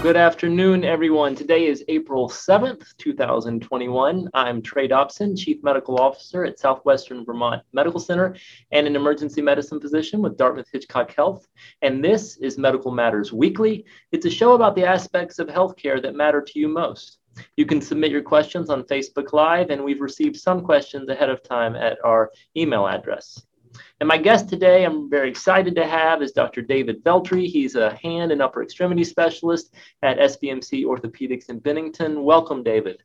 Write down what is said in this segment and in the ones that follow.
Good afternoon, everyone. Today is April 7th, 2021. I'm Trey Dobson, Chief Medical Officer at Southwestern Vermont Medical Center and an emergency medicine physician with Dartmouth Hitchcock Health. And this is Medical Matters Weekly. It's a show about the aspects of healthcare that matter to you most. You can submit your questions on Facebook Live, and we've received some questions ahead of time at our email address. And my guest today, I'm very excited to have, is Dr. David Veltri. He's a hand and upper extremity specialist at SVMC Orthopedics in Bennington. Welcome, David.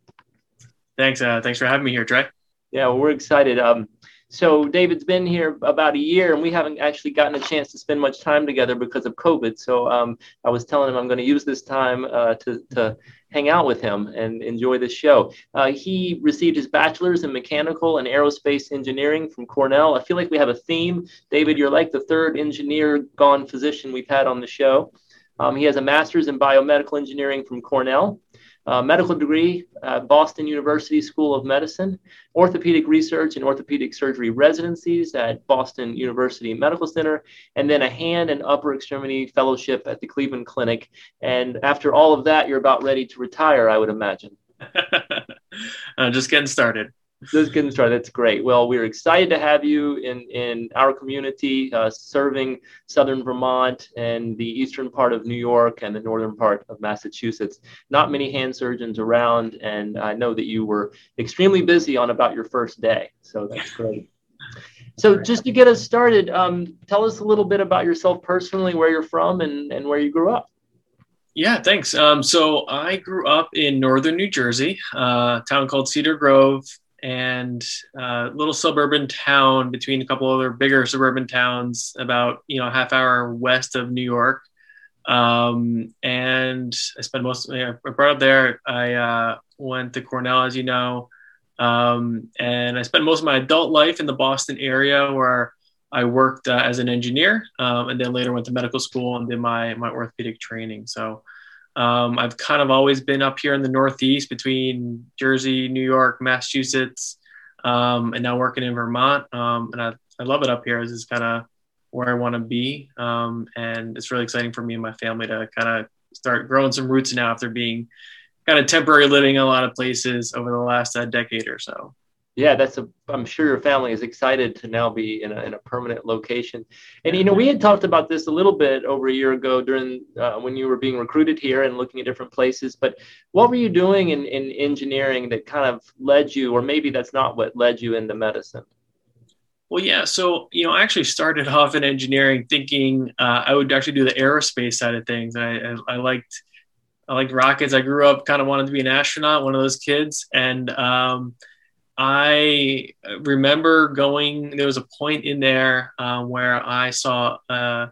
Thanks. Uh, thanks for having me here, Trey. Yeah, well, we're excited. Um, so David's been here about a year, and we haven't actually gotten a chance to spend much time together because of COVID. So um, I was telling him I'm going to use this time uh, to, to hang out with him and enjoy the show. Uh, he received his bachelor's in mechanical and aerospace engineering from Cornell. I feel like we have a theme. David, you're like the third engineer gone physician we've had on the show. Um, he has a master's in biomedical engineering from Cornell uh, medical degree at Boston University School of Medicine, orthopedic research and orthopedic surgery residencies at Boston University Medical Center, and then a hand and upper extremity fellowship at the Cleveland Clinic. And after all of that, you're about ready to retire, I would imagine. I'm just getting started just getting started. That's great. Well, we're excited to have you in, in our community, uh, serving Southern Vermont and the eastern part of New York and the northern part of Massachusetts. Not many hand surgeons around, and I know that you were extremely busy on about your first day. So that's great. So, just to get us started, um, tell us a little bit about yourself personally, where you're from, and, and where you grew up. Yeah, thanks. Um, so I grew up in northern New Jersey, uh, a town called Cedar Grove and a uh, little suburban town between a couple other bigger suburban towns about you know half hour west of New York. Um, and I spent most of my I brought up there. I uh, went to Cornell, as you know, um, and I spent most of my adult life in the Boston area where I worked uh, as an engineer, um, and then later went to medical school and did my my orthopedic training. So um, I've kind of always been up here in the Northeast between Jersey, New York, Massachusetts, um, and now working in Vermont. Um, and I, I love it up here. This is kind of where I want to be. Um, and it's really exciting for me and my family to kind of start growing some roots now after being kind of temporary living in a lot of places over the last uh, decade or so yeah that's a i'm sure your family is excited to now be in a, in a permanent location and you know we had talked about this a little bit over a year ago during uh, when you were being recruited here and looking at different places but what were you doing in, in engineering that kind of led you or maybe that's not what led you into medicine well, yeah. So, you know, I actually started off in engineering thinking uh, I would actually do the aerospace side of things. I, I, I, liked, I liked rockets. I grew up kind of wanted to be an astronaut, one of those kids. And, um, I remember going. There was a point in there uh, where I saw uh,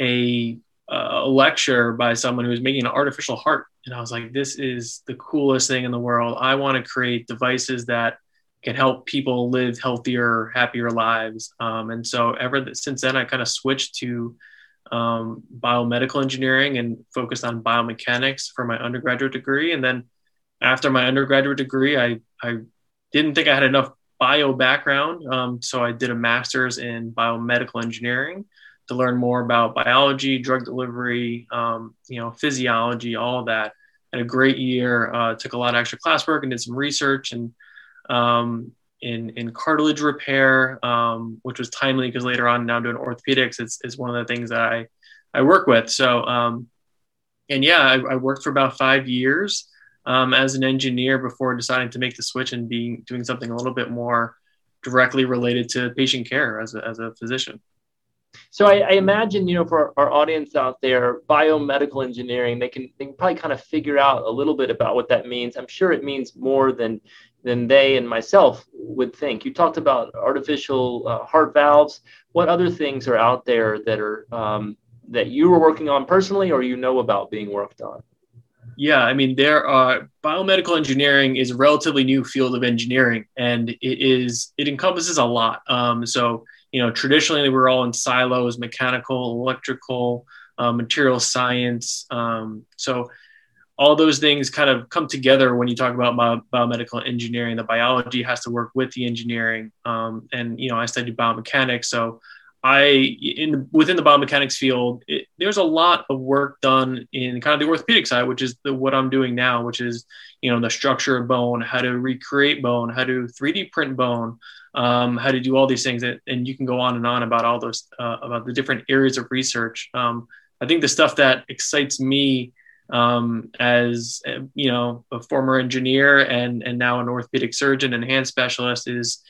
a, a lecture by someone who was making an artificial heart, and I was like, "This is the coolest thing in the world. I want to create devices that can help people live healthier, happier lives." Um, and so, ever since then, I kind of switched to um, biomedical engineering and focused on biomechanics for my undergraduate degree, and then after my undergraduate degree, I I didn't think I had enough bio background. Um, so I did a master's in biomedical engineering to learn more about biology, drug delivery, um, you know, physiology, all of that. Had a great year. Uh, took a lot of extra classwork and did some research and um, in in cartilage repair, um, which was timely because later on now doing orthopedics is, is one of the things that I I work with. So um, and yeah, I, I worked for about five years um, as an engineer before deciding to make the switch and being doing something a little bit more directly related to patient care as a, as a physician. So I, I, imagine, you know, for our audience out there, biomedical engineering, they can they can probably kind of figure out a little bit about what that means. I'm sure it means more than than they and myself would think. You talked about artificial uh, heart valves. What other things are out there that are um, that you were working on personally, or you know about being worked on? Yeah, I mean, there are biomedical engineering is a relatively new field of engineering, and it is it encompasses a lot. Um, so, you know, traditionally we were all in silos: mechanical, electrical, uh, material science. Um, so, all those things kind of come together when you talk about bio- biomedical engineering. The biology has to work with the engineering, um, and you know, I studied biomechanics, so I in within the biomechanics field, it, there's a lot of work done in kind of the orthopedic side, which is the, what I'm doing now, which is you know the structure of bone, how to recreate bone, how to 3D print bone, um, how to do all these things, and, and, you can go on and on about all those uh, about the different areas of research. Um, I think the stuff that excites me um, as you know a former engineer and and now an orthopedic surgeon and hand specialist is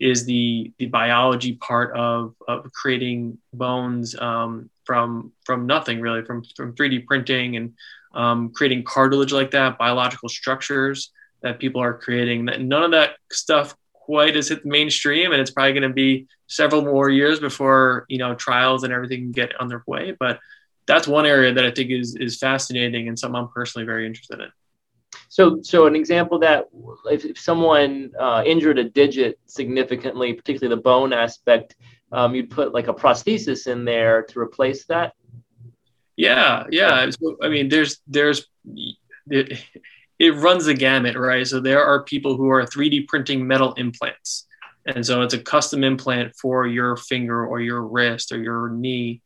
is the the biology part of, of creating bones um, from from nothing really from from 3D printing and um, creating cartilage like that biological structures that people are creating that none of that stuff quite has hit the mainstream and it's probably going to be several more years before you know trials and everything get on their way but that's one area that I think is is fascinating and something I'm personally very interested in. So, so an example that if, if someone uh, injured a digit significantly, particularly the bone aspect, um, you'd put like a prosthesis in there to replace that. Yeah, yeah. So, I mean, there's there's it, it runs the gamut, right? So there are people who are 3D printing metal implants, and so it's a custom implant for your finger or your wrist or your knee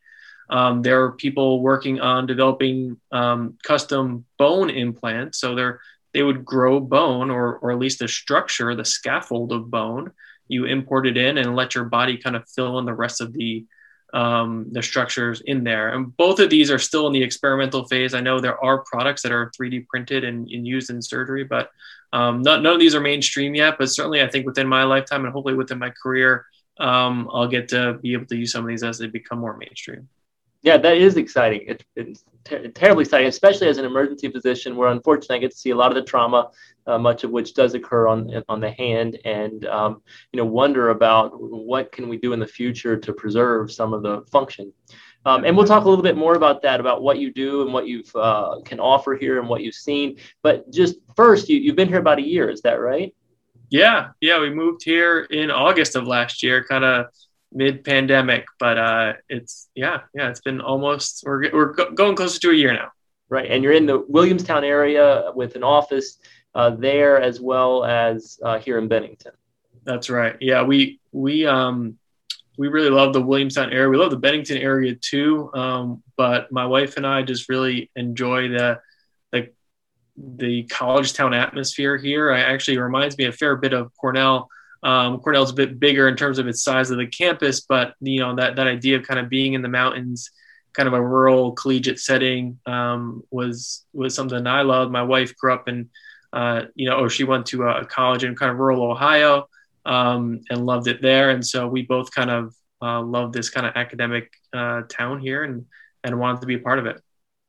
um, there are people working on developing um, custom bone implants. So they're they would grow bone or or at least the structure, the scaffold of bone. You import it in and let your body kind of fill in the rest of the um, the structures in there. And both of these are still in the experimental phase. I know there are products that are 3D printed and, and used in surgery, but um, not, none of these are mainstream yet. But certainly, I think within my lifetime and hopefully within my career, um, I'll get to be able to use some of these as they become more mainstream. Yeah, that is exciting. It, it's ter- terribly exciting, especially as an emergency physician, where unfortunately I get to see a lot of the trauma, uh, much of which does occur on on the hand, and um, you know wonder about what can we do in the future to preserve some of the function. Um, and we'll talk a little bit more about that, about what you do and what you uh, can offer here and what you've seen. But just first, you, you've been here about a year, is that right? Yeah, yeah. We moved here in August of last year, kind of mid pandemic, but uh, it's yeah, yeah, it's been almost we're we're going closer to a year now. Right, and you're in the Williamstown area with an office uh, there as well as uh, here in Bennington. That's right. Yeah, we we um we really love the Williamstown area. We love the Bennington area too. Um, but my wife and I just really enjoy the the the college town atmosphere here. I actually reminds me a fair bit of Cornell um, Cornell's a bit bigger in terms of its size of the campus, but you know that that idea of kind of being in the mountains, kind of a rural collegiate setting, um, was was something I loved. My wife grew up in, uh, you know, or she went to a college in kind of rural Ohio um, and loved it there, and so we both kind of uh, loved this kind of academic uh, town here and and wanted to be a part of it.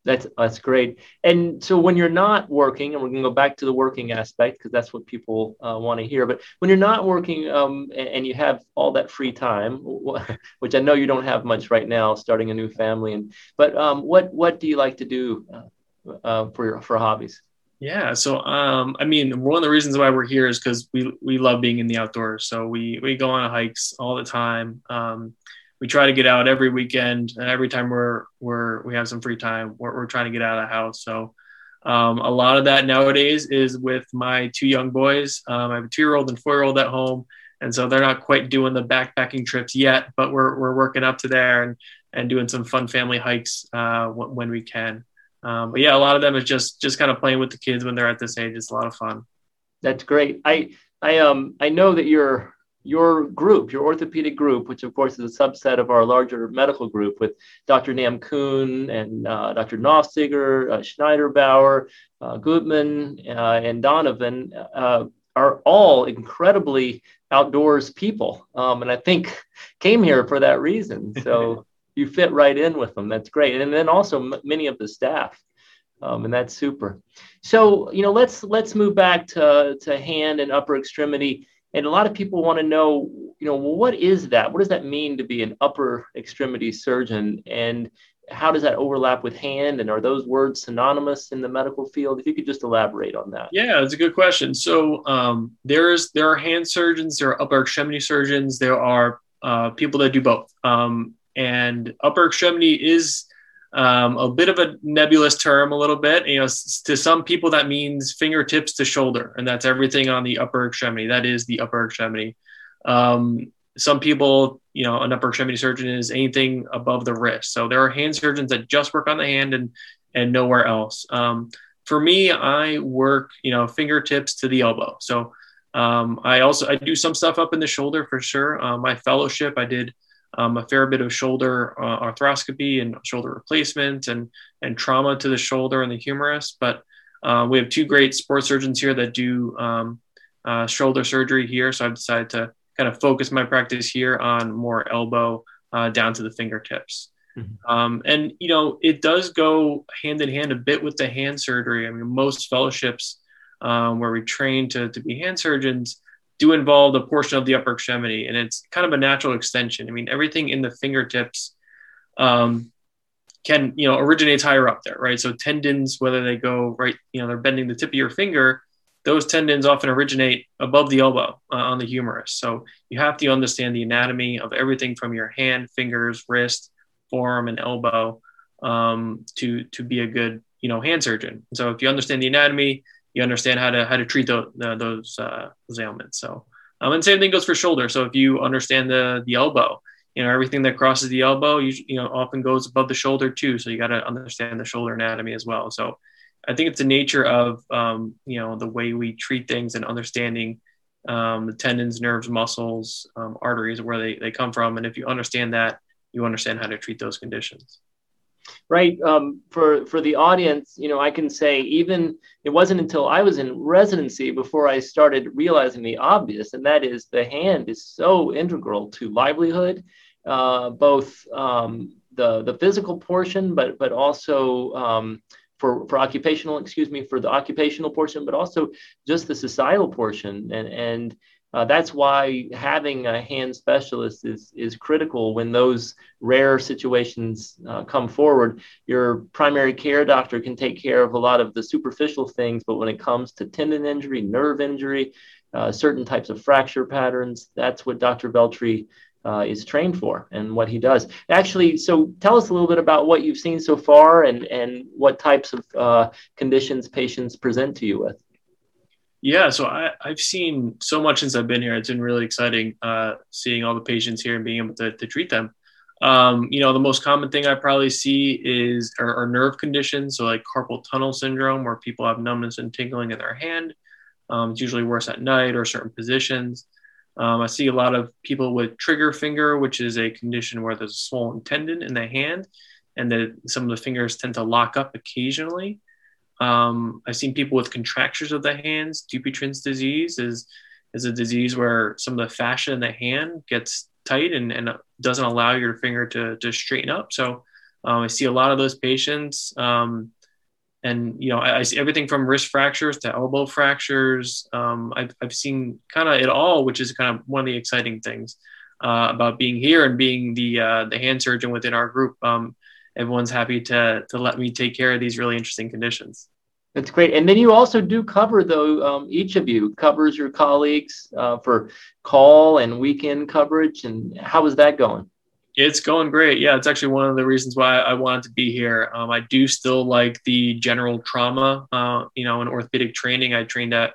That's that's great. And so when you're not working, and we're going to go back to the working aspect because that's what people uh, want to hear. But when you're not working um, and, you have all that free time, which I know you don't have much right now, starting a new family, and but um, what what do you like to do uh, uh, for for hobbies? Yeah, so um, I mean, one of the reasons why we're here is because we we love being in the outdoors. So we we go on hikes all the time. Um, we try to get out every weekend. And every time we're we're we have some free time, we're, we're trying to get out of the house. So um, a lot of that nowadays is with my two young boys. Um, I have a two-year-old and four-year-old at home, and so they're not quite doing the backpacking trips yet, but we're we're working up to there and and doing some fun family hikes uh, when we can. Um, but yeah, a lot of them is just just kind of playing with the kids when they're at this age. It's a lot of fun. That's great. I I um I know that you're your group, your orthopedic group, which of course is a subset of our larger medical group with Dr. Nam Kuhn and uh, Dr. Nofziger, uh, Schneiderbauer, uh, Goodman, uh, and Donovan, uh, are all incredibly outdoors people. Um, and I think came here for that reason. So you fit right in with them. That's great. And then also m- many of the staff. Um, and that's super. So you know, let's let's move back to, to hand and upper extremity and a lot of people want to know, you know, well, what is that? What does that mean to be an upper extremity surgeon? And how does that overlap with hand? And are those words synonymous in the medical field? If you could just elaborate on that. Yeah, that's a good question. So um, there's there are hand surgeons, there are upper extremity surgeons, there are uh, people that do both. Um, and upper extremity is um, a bit of a nebulous term, a little bit. You know, to some people that means fingertips to shoulder, and that's everything on the upper extremity. That is the upper extremity. Um, some people, you know, an upper extremity surgeon is anything above the wrist. So there are hand surgeons that just work on the hand and and nowhere else. Um, for me, I work, you know, fingertips to the elbow. So um, I also I do some stuff up in the shoulder for sure. Uh, my fellowship, I did um, a fair bit of shoulder uh, arthroscopy and shoulder replacement and and trauma to the shoulder and the humerus. But uh, we have two great sports surgeons here that do um, uh, shoulder surgery here, so I've decided to kind of focus my practice here on more elbow uh, down to the fingertips. Mm-hmm. Um, and you know, it does go hand in hand a bit with the hand surgery. I mean, most fellowships um, where we train to, to be hand surgeons do involve the portion of the upper extremity, and it's kind of a natural extension. I mean, everything in the fingertips um, can you know originates higher up there, right? So tendons, whether they go right, you know, they're bending the tip of your finger. Those tendons often originate above the elbow uh, on the humerus. So you have to understand the anatomy of everything from your hand, fingers, wrist, forearm, and elbow um, to to be a good you know hand surgeon. So if you understand the anatomy, you understand how to how to treat the, the, those uh, those ailments. So um, and same thing goes for shoulder. So if you understand the the elbow, you know everything that crosses the elbow, you you know often goes above the shoulder too. So you got to understand the shoulder anatomy as well. So I think it's the nature of um, you know the way we treat things and understanding um, the tendons, nerves, muscles, um, arteries, where they, they come from. And if you understand that, you understand how to treat those conditions right? Um, for for the audience you know i can say even it wasn't until i was in residency before i started realizing the obvious and that is the hand is so integral to livelihood uh, both um, the the physical portion but but also um, for, for occupational excuse me for the occupational portion but also just the societal portion. And and uh, that's why having a hand specialist is, is critical when those rare situations uh, come forward. Your primary care doctor can take care of a lot of the superficial things, but when it comes to tendon injury, nerve injury, uh, certain types of fracture patterns, that's what Dr. Veltri uh, is trained for and what he does. Actually, so tell us a little bit about what you've seen so far and, and what types of uh, conditions patients present to you with. Yeah, so I, have seen so much since I've been here. It's been really exciting uh, seeing all the patients here and being able to, to treat them. Um, you know, the most common thing I probably see is are, are, nerve conditions, so like carpal tunnel syndrome, where people have numbness and tingling in their hand. Um, it's usually worse at night or certain positions. Um, I see a lot of people with trigger finger, which is a condition where there's a swollen tendon in the hand, and that some of the fingers tend to lock up occasionally. Um, I've seen people with contractures of the hands. Dupuytren's disease is is a disease where some of the fascia in the hand gets tight and, and doesn't allow your finger to, to straighten up. So um, I see a lot of those patients. Um, and, you know, I, I, see everything from wrist fractures to elbow fractures. Um, I've, I've seen kind of it all, which is kind of one of the exciting things uh, about being here and being the, uh, the hand surgeon within our group. Um, everyone's happy to to let me take care of these really interesting conditions. That's great. And then you also do cover, though, um, each of you covers your colleagues uh, for call and weekend coverage. And how is that going? It's going great. Yeah, it's actually one of the reasons why I wanted to be here. Um, I do still like the general trauma, uh, you know, in orthopedic training. I trained at,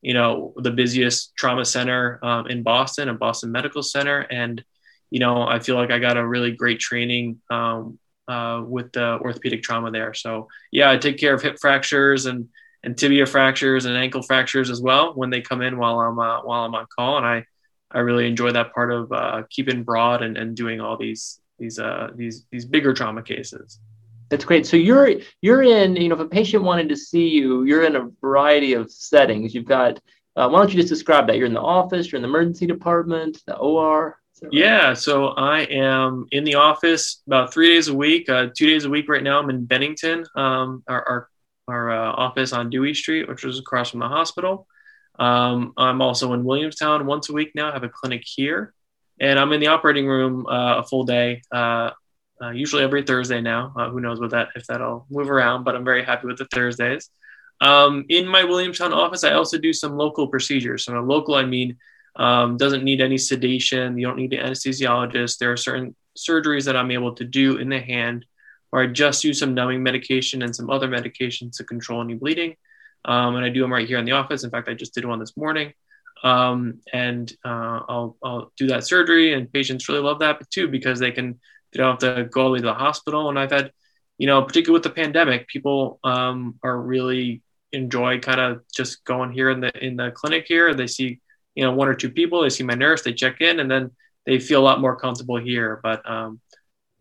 you know, the busiest trauma center um, in Boston, a Boston Medical Center. And, you know, I feel like I got a really great training um, uh, with the orthopedic trauma there. So yeah, I take care of hip fractures and and tibia fractures and ankle fractures as well when they come in while I'm uh, while I'm on call, and I I really enjoy that part of uh, keeping broad and, and doing all these these uh, these these bigger trauma cases. That's great. So you're you're in you know if a patient wanted to see you, you're in a variety of settings. You've got uh, why don't you just describe that? You're in the office, you're in the emergency department, the OR. Yeah, so I am in the office about three days a week. Uh, two days a week right now. I'm in Bennington, um, our our, our uh, office on Dewey Street, which is across from the hospital. Um, I'm also in Williamstown once a week now. I have a clinic here, and I'm in the operating room uh, a full day, uh, uh, usually every Thursday now. Uh, who knows what that if that'll move around, but I'm very happy with the Thursdays. Um, in my Williamstown office, I also do some local procedures. So, local, I mean um, doesn't need any sedation. You don't need an anesthesiologist. There are certain surgeries that I'm able to do in the hand where I just use some numbing medication and some other medications to control any bleeding. Um, and I do them right here in the office. In fact, I just did one this morning. um, and uh, I'll, I'll do that surgery. And patients really love that too because they can they don't have to go all the way to the hospital. And I've had, you know, particularly with the pandemic, people um, are really enjoy kind of just going here in the in the clinic here. They see you know one or two people, they see my nurse, they check in, and then they feel a lot more comfortable here. But um,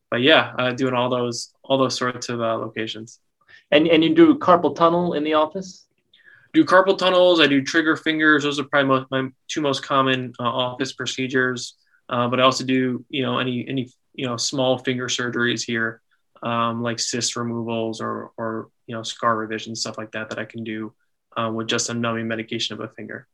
but yeah, uh, doing all those all those sorts of uh, locations. And and you do carpal tunnel in the office? Do carpal tunnels. I do trigger fingers. Those are probably most, my two most common uh, office procedures. Uh, but I also do you know any any you know small finger surgeries here, um, like cyst removals or or you know scar revision stuff like that that I can do uh, with just a numbing medication of a finger.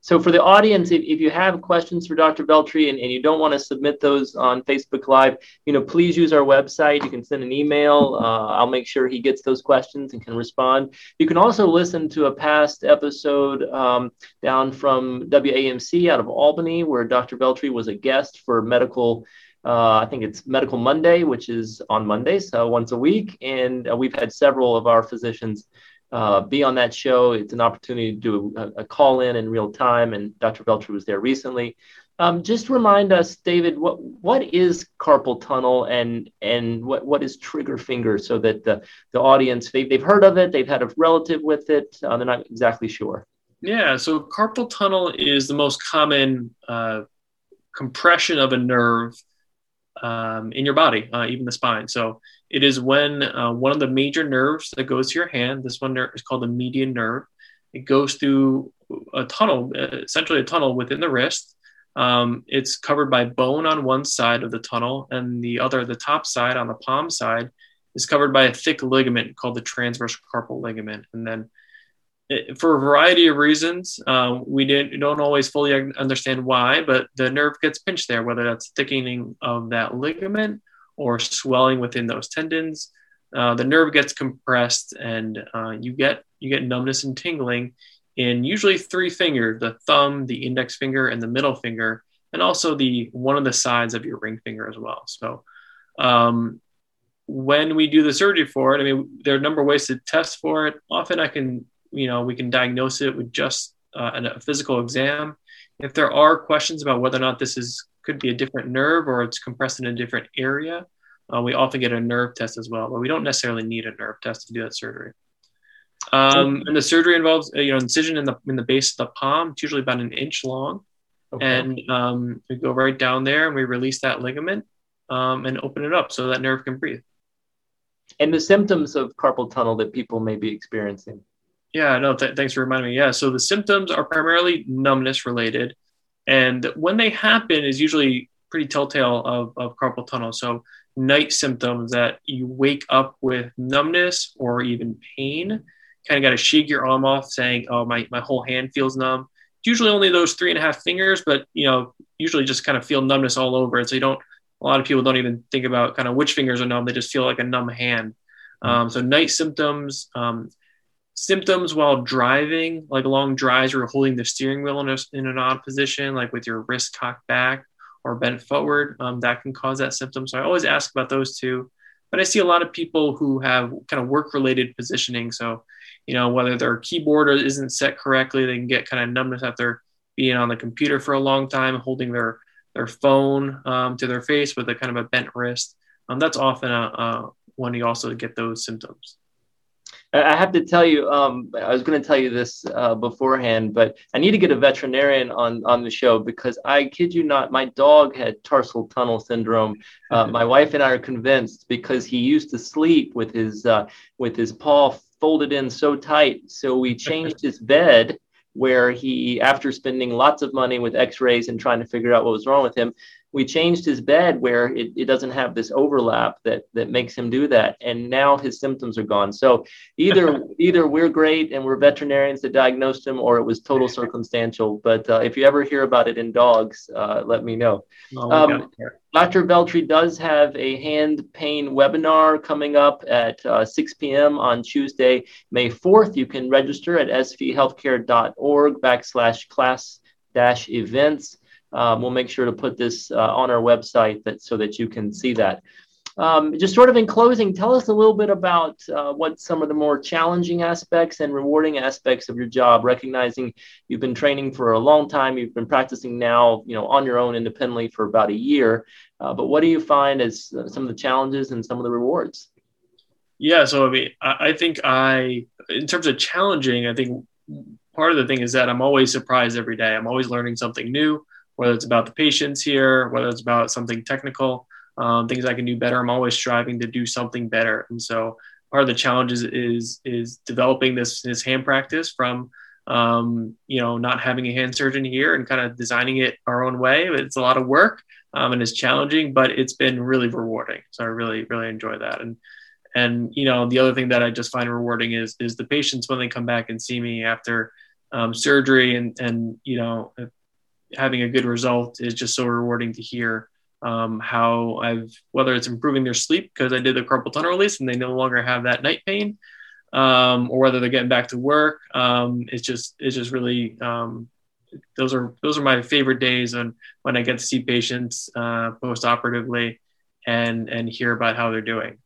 So for the audience, if, if you have questions for Dr. Veltri and, and you don't want to submit those on Facebook Live, you know, please use our website. You can send an email. Uh, I'll make sure he gets those questions and can respond. You can also listen to a past episode um, down from WAMC out of Albany, where Dr. Veltri was a guest for medical uh, I think it's Medical Monday, which is on Mondays, so once a week. And uh, we've had several of our physicians uh, be on that show. It's an opportunity to do a, a, call in in real time, and Dr. Veltri was there recently. Um, just remind us, David, what what is carpal tunnel and and what, what is trigger finger, so that the the audience they, they've heard of it, they've had a relative with it, uh, they're not exactly sure. Yeah, so carpal tunnel is the most common uh, compression of a nerve um, in your body, uh, even the spine. So it is when uh, one of the major nerves that goes to your hand, this one is called the median nerve. It goes through a tunnel, uh, essentially a tunnel within the wrist. Um, it's covered by bone on one side of the tunnel, and the other, the top side on the palm side, is covered by a thick ligament called the transverse carpal ligament. And then for a variety of reasons. Uh, we didn't don't always fully understand why, but the nerve gets pinched there, whether that's thickening of that ligament or swelling within those tendons. Uh, the nerve gets compressed, and uh, you get you get numbness and tingling in usually three fingers: the thumb, the index finger, and the middle finger, and also the one of the sides of your ring finger as well. So. Um, when we do the surgery for it, I mean, there are a number of ways to test for it. Often I can you know, we can diagnose it with just uh, a physical exam. If there are questions about whether or not this is could be a different nerve or it's compressed in a different area, uh, we often get a nerve test as well, but we don't necessarily need a nerve test to do that surgery. Um, and the surgery involves uh, you know incision in the in the base of the palm. It's usually about an inch long, okay. and um, we go right down there and we release that ligament um, and open it up so that nerve can breathe. And the symptoms of carpal tunnel that people may be experiencing. Yeah, no, th- thanks for reminding me. Yeah, so the symptoms are primarily numbness related. And when they happen is usually pretty telltale of, of carpal tunnel. So night symptoms that you wake up with numbness or even pain, kind of got to shake your arm off saying, oh, my, my whole hand feels numb. It's usually only those three and a half fingers, but, you know, usually just kind of feel numbness all over And So you don't, a lot of people don't even think about kind of which fingers are numb. They just feel like a numb hand. Um, so night symptoms, um, symptoms while driving, like long drives or holding the steering wheel in, a, in an odd position, like with your wrist cocked back or bent forward, um, that can cause that symptom. So I always ask about those two. But I see a lot of people who have kind of work related positioning. So, you know, whether their keyboard isn't set correctly, they can get kind of numbness after being on the computer for a long time, holding their their phone um, to their face with a kind of a bent wrist. Um, that's often a, a, when you also get those symptoms. I have to tell you, um, I was going to tell you this uh, beforehand, but I need to get a veterinarian on on the show because I kid you not, my dog had tarsal tunnel syndrome. Uh, my wife and I are convinced because he used to sleep with his uh, with his paw folded in so tight. So we changed his bed where he, after spending lots of money with X-rays and trying to figure out what was wrong with him, we changed his bed where it, it doesn't have this overlap that that makes him do that and now his symptoms are gone. So either either we're great and we're veterinarians that diagnosed him or it was total circumstantial. But uh, if you ever hear about it in dogs uh, let me know. Oh, um, dr veltri does have a hand pain webinar coming up at uh, 6 p.m on tuesday may 4th you can register at svhealthcare.org backslash class dash events um, we'll make sure to put this uh, on our website that so that you can see that. um, just sort of in closing, tell us a little bit about uh, what some of the more challenging aspects and rewarding aspects of your job. Recognizing you've been training for a long time, you've been practicing now, you know, on your own independently for about a year. Uh, but what do you find as uh, some of the challenges and some of the rewards? Yeah, so I mean, I, I think I, in terms of challenging, I think part of the thing is that I'm always surprised every day. I'm always learning something new, whether it's about the patients here, whether it's about something technical um, things I can do better. I'm always striving to do something better. And so part of the challenge is is, is developing this this hand practice from um, you know not having a hand surgeon here and kind of designing it our own way. It's a lot of work um, and it's challenging, but it's been really rewarding. So I really really enjoy that. And and you know the other thing that I just find rewarding is is the patients when they come back and see me after um, surgery and and you know having a good result is just so rewarding to hear um, how I've whether it's improving their sleep because I did the carpal tunnel release and they no longer have that night pain, um, or whether they're getting back to work. Um, it's just it's just really um, those are those are my favorite days when when I get to see patients uh, post operatively and and hear about how they're doing.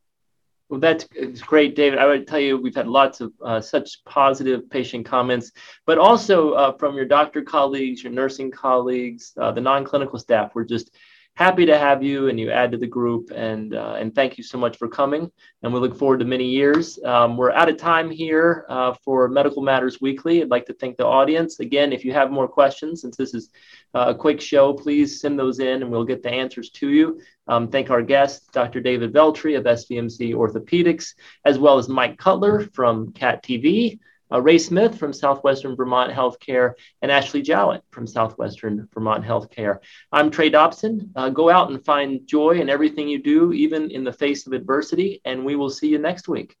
Well, that's great, David. I would tell you we've had lots of uh, such positive patient comments, but also uh, from your doctor colleagues, your nursing colleagues, uh, the non-clinical staff. We're just happy to have you and you add to the group. And, uh, and thank you so much for coming. And we look forward to many years. Um, we're out of time here uh, for Medical Matters Weekly. I'd like to thank the audience. Again, if you have more questions, since this is uh, a quick show, please send those in and we'll get the answers to you. Um, thank our guest, Dr. David Veltri of SVMC Orthopedics, as well as Mike Cutler from CAT TV uh, Ray Smith from Southwestern Vermont Healthcare, and Ashley Jowett from Southwestern Vermont Healthcare. I'm Trey Dobson. Uh, go out and find joy in everything you do, even in the face of adversity, and we will see you next week.